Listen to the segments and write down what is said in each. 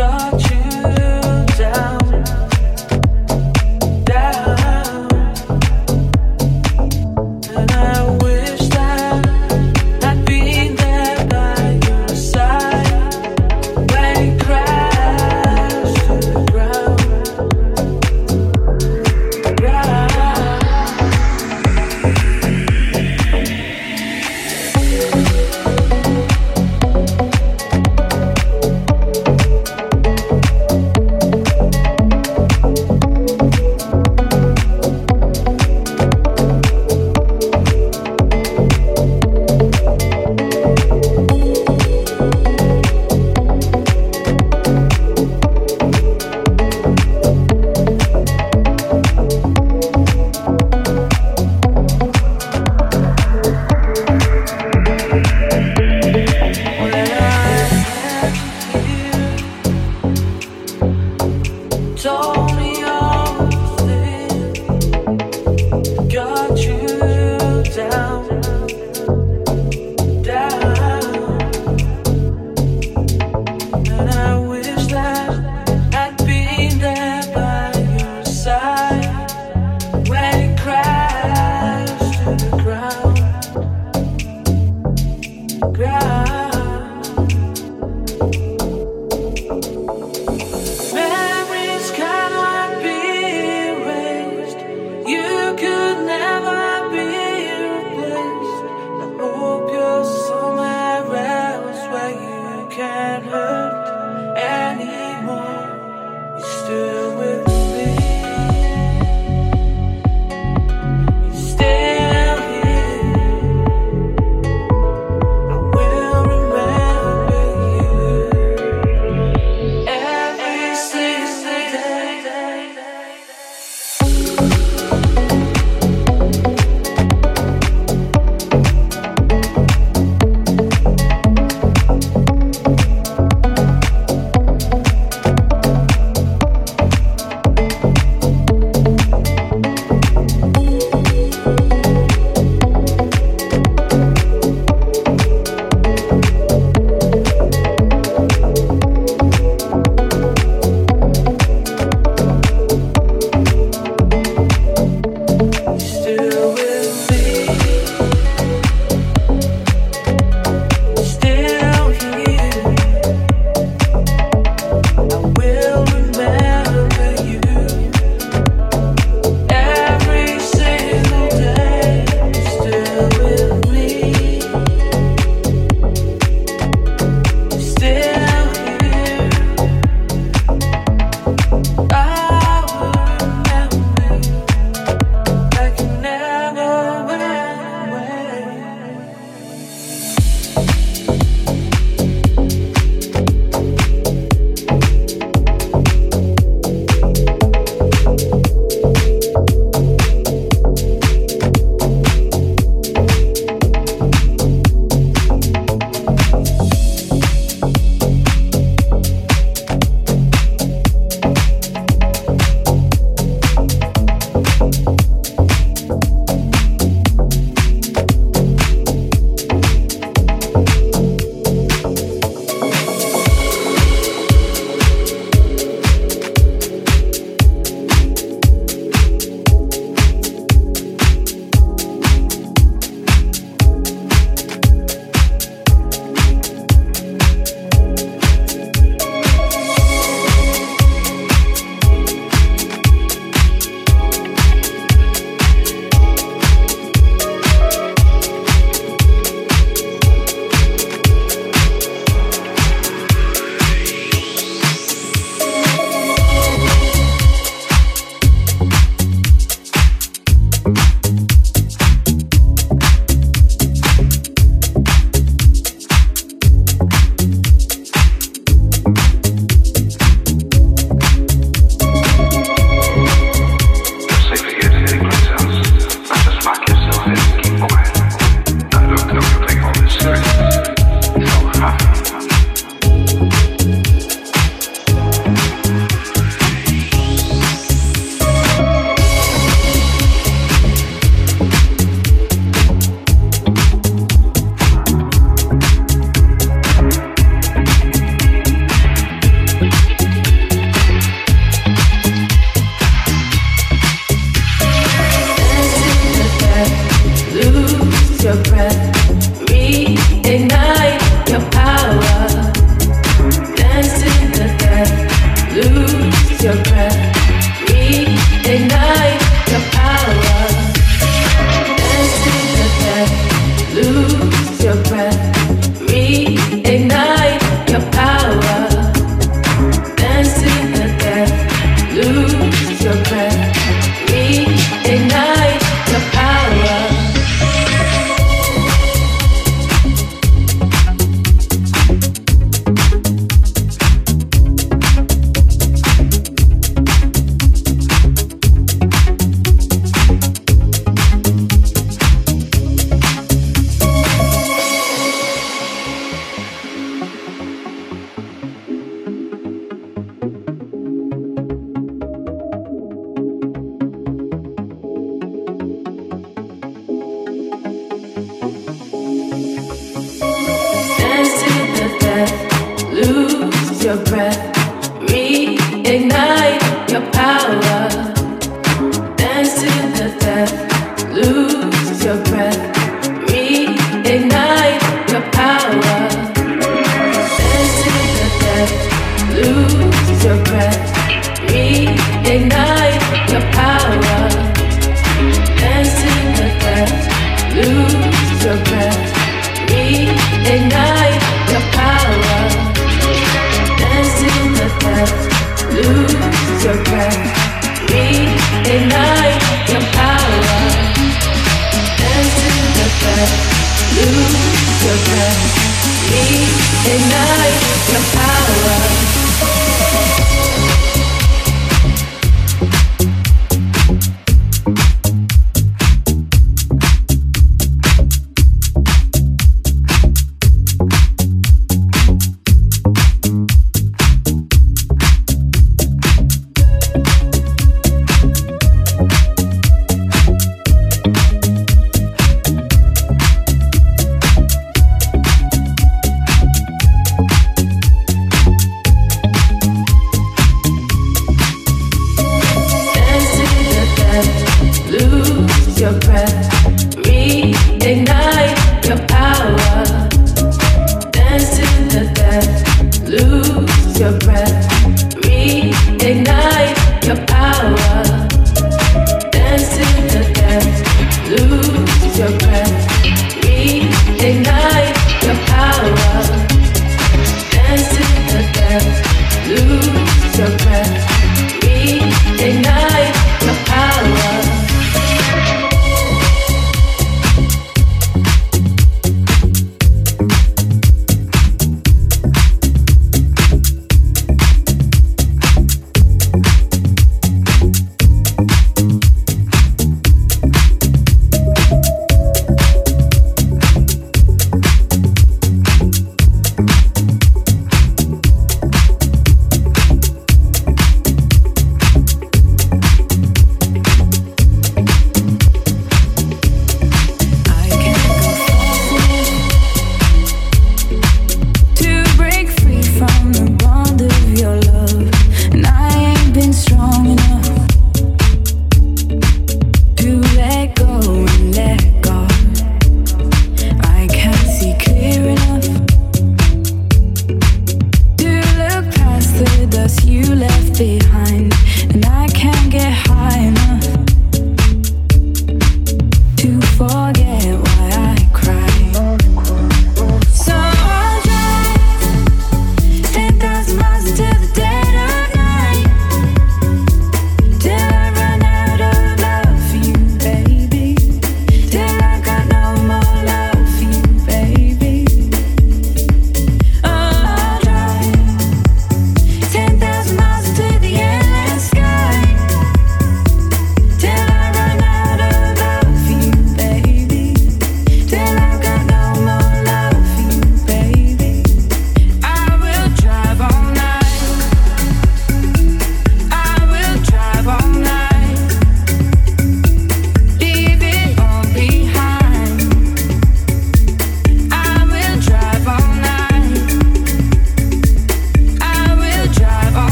your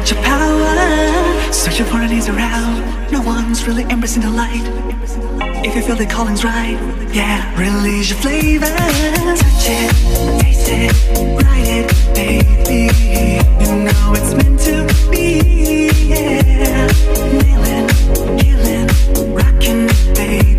at your power. searching for foreign is around. No one's really embracing the light. If you feel the calling's right, yeah, release your flavor. Touch it, taste it, ride it, baby. You know it's meant to be. Yeah, nailing, killing, rocking, baby.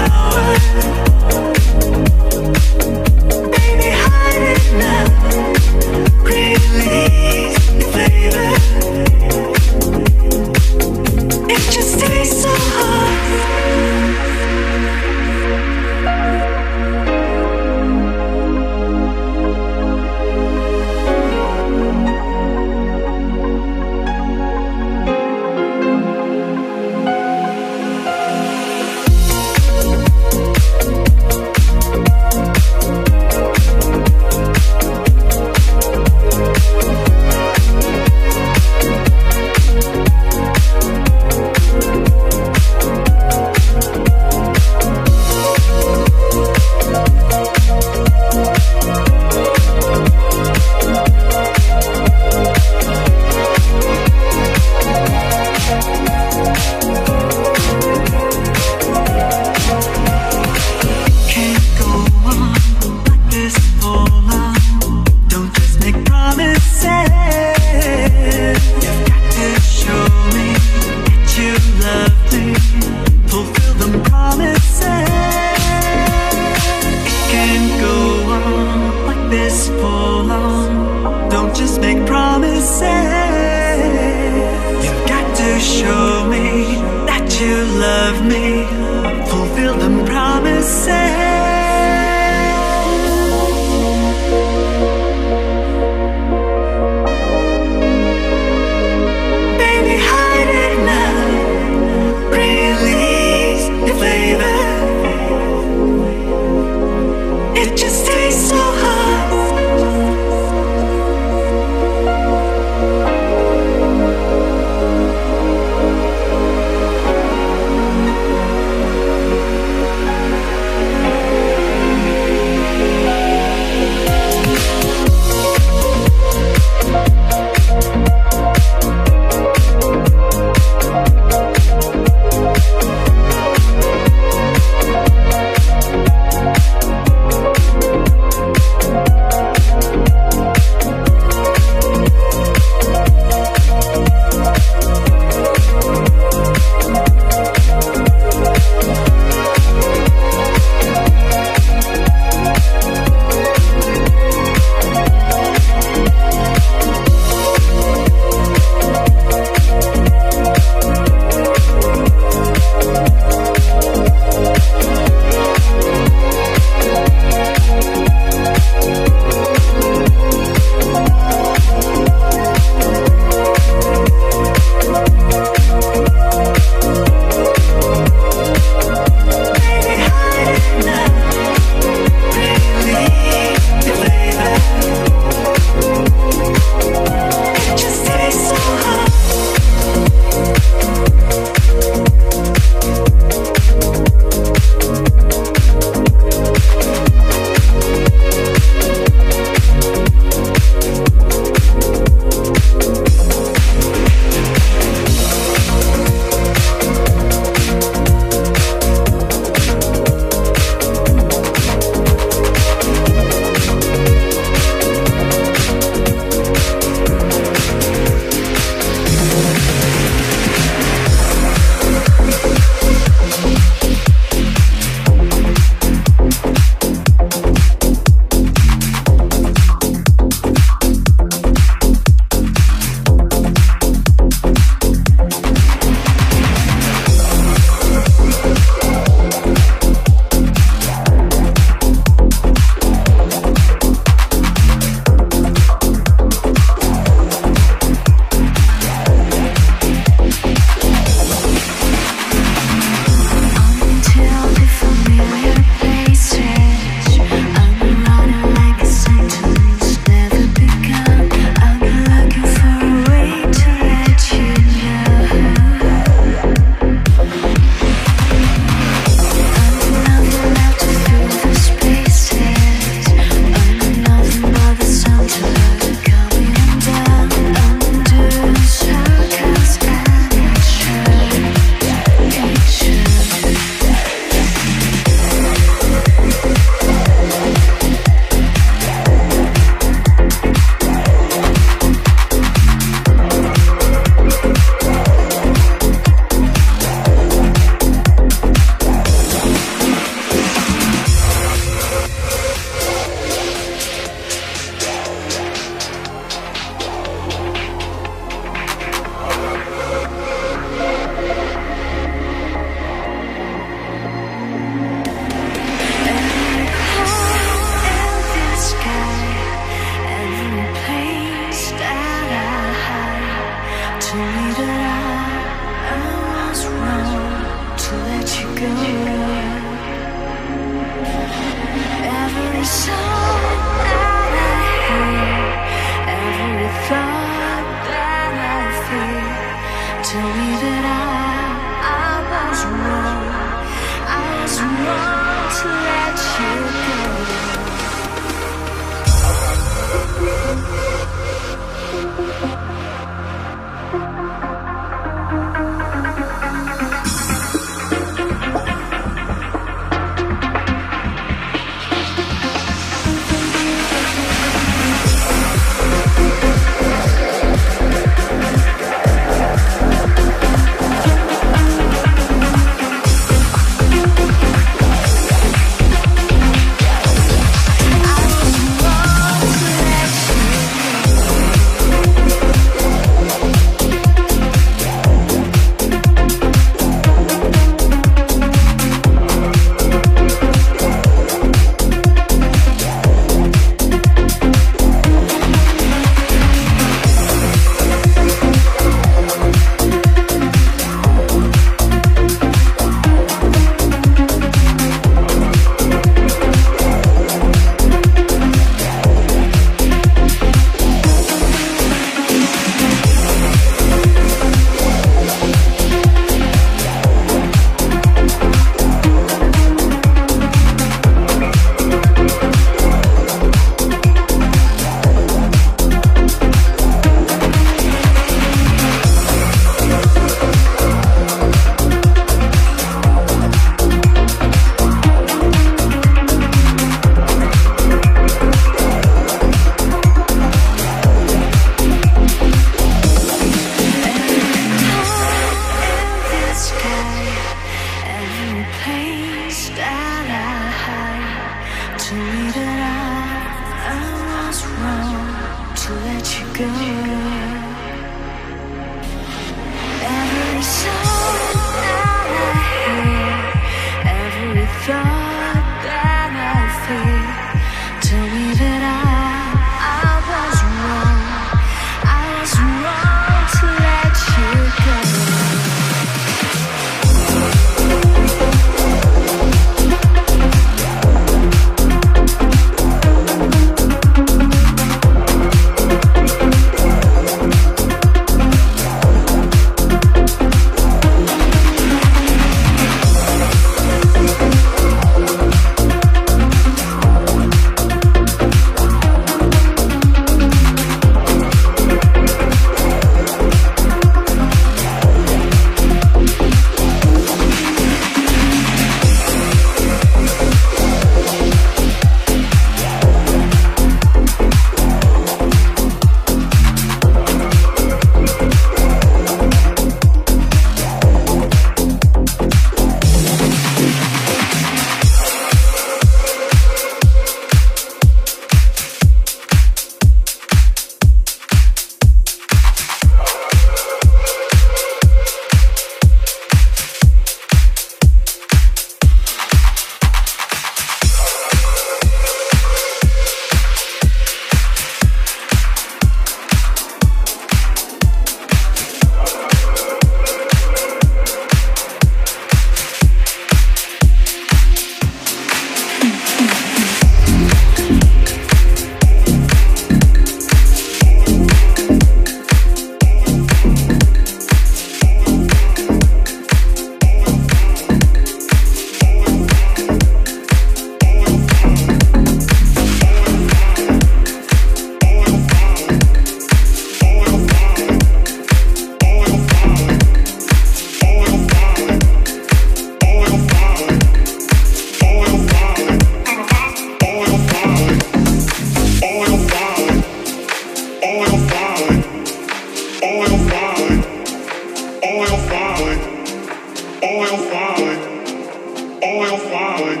you'll find, all you'll find,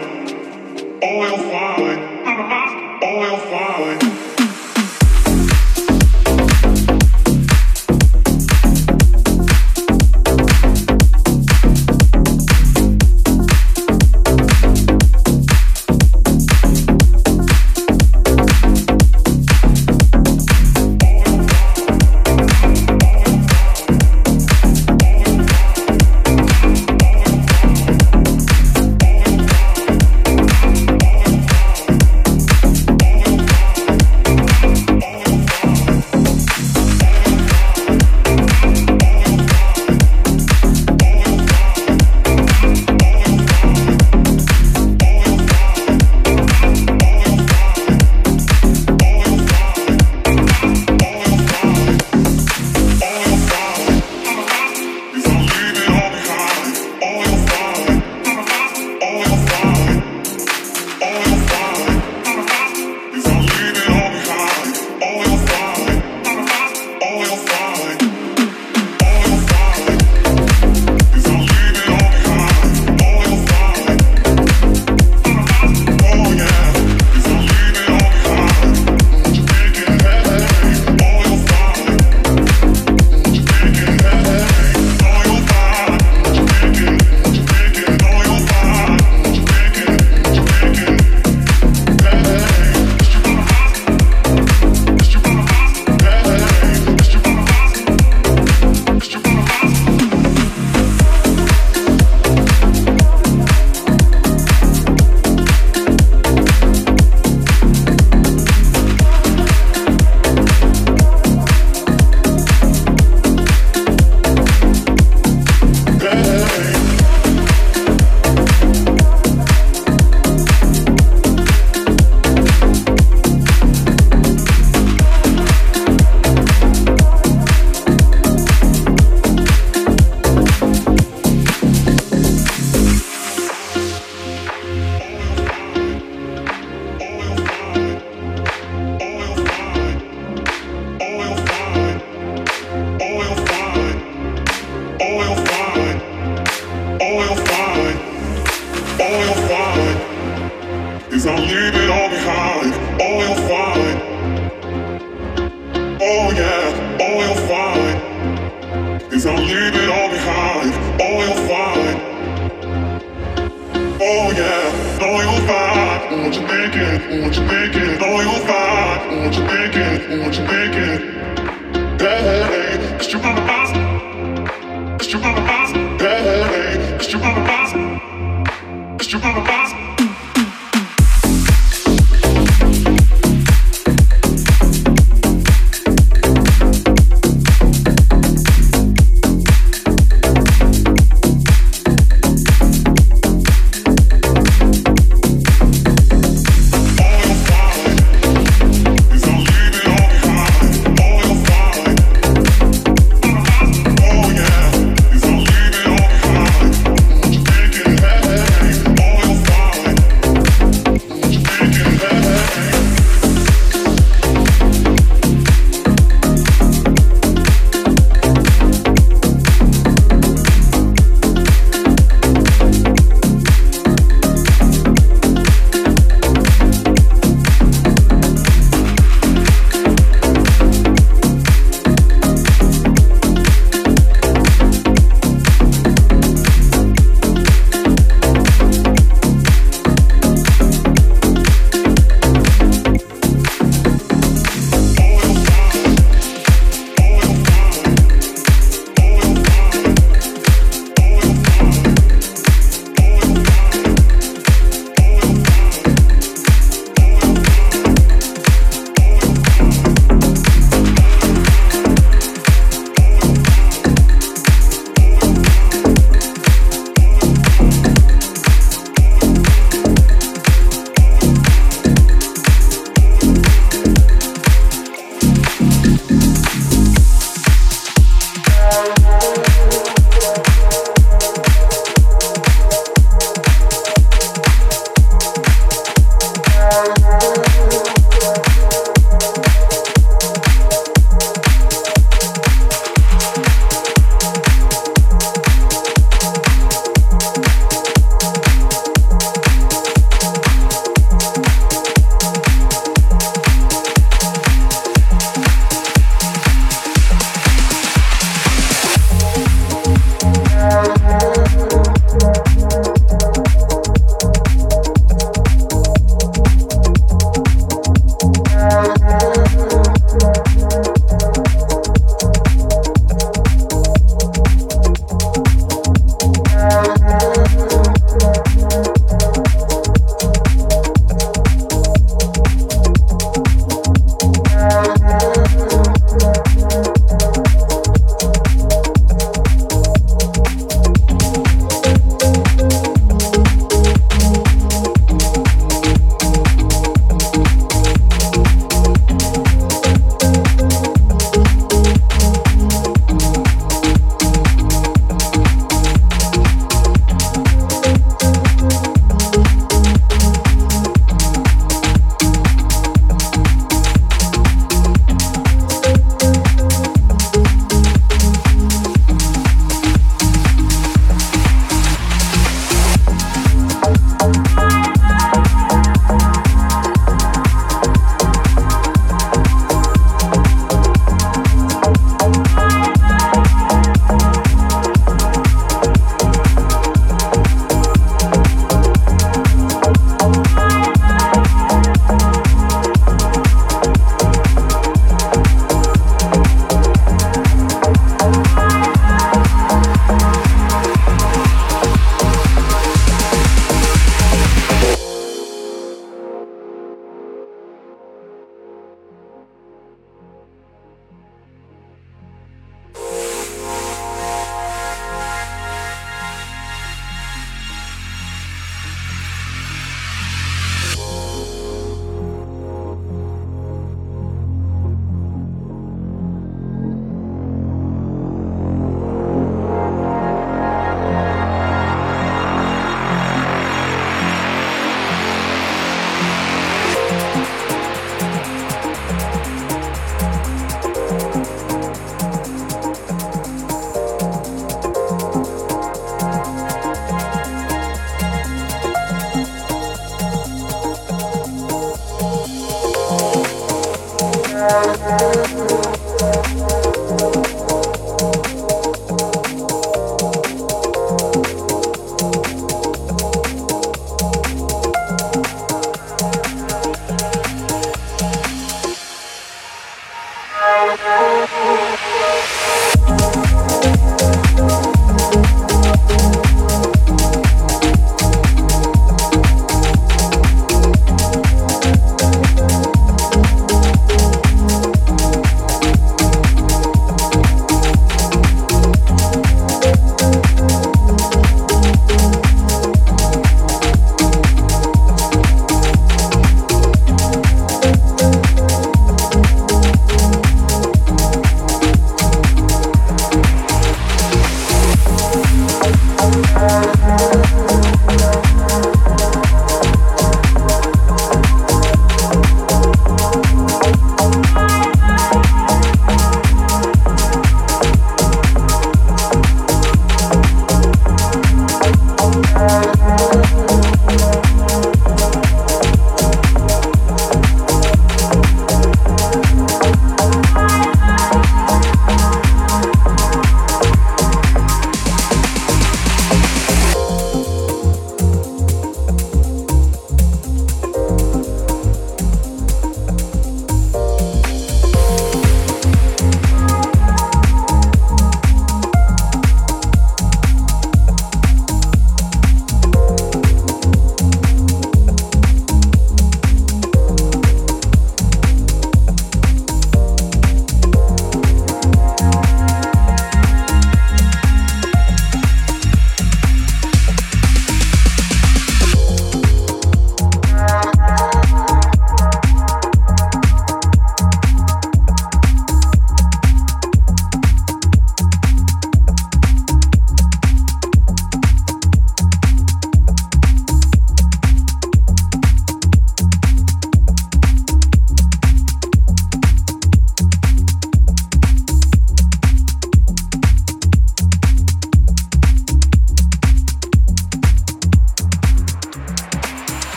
all you'll find, all you'll find.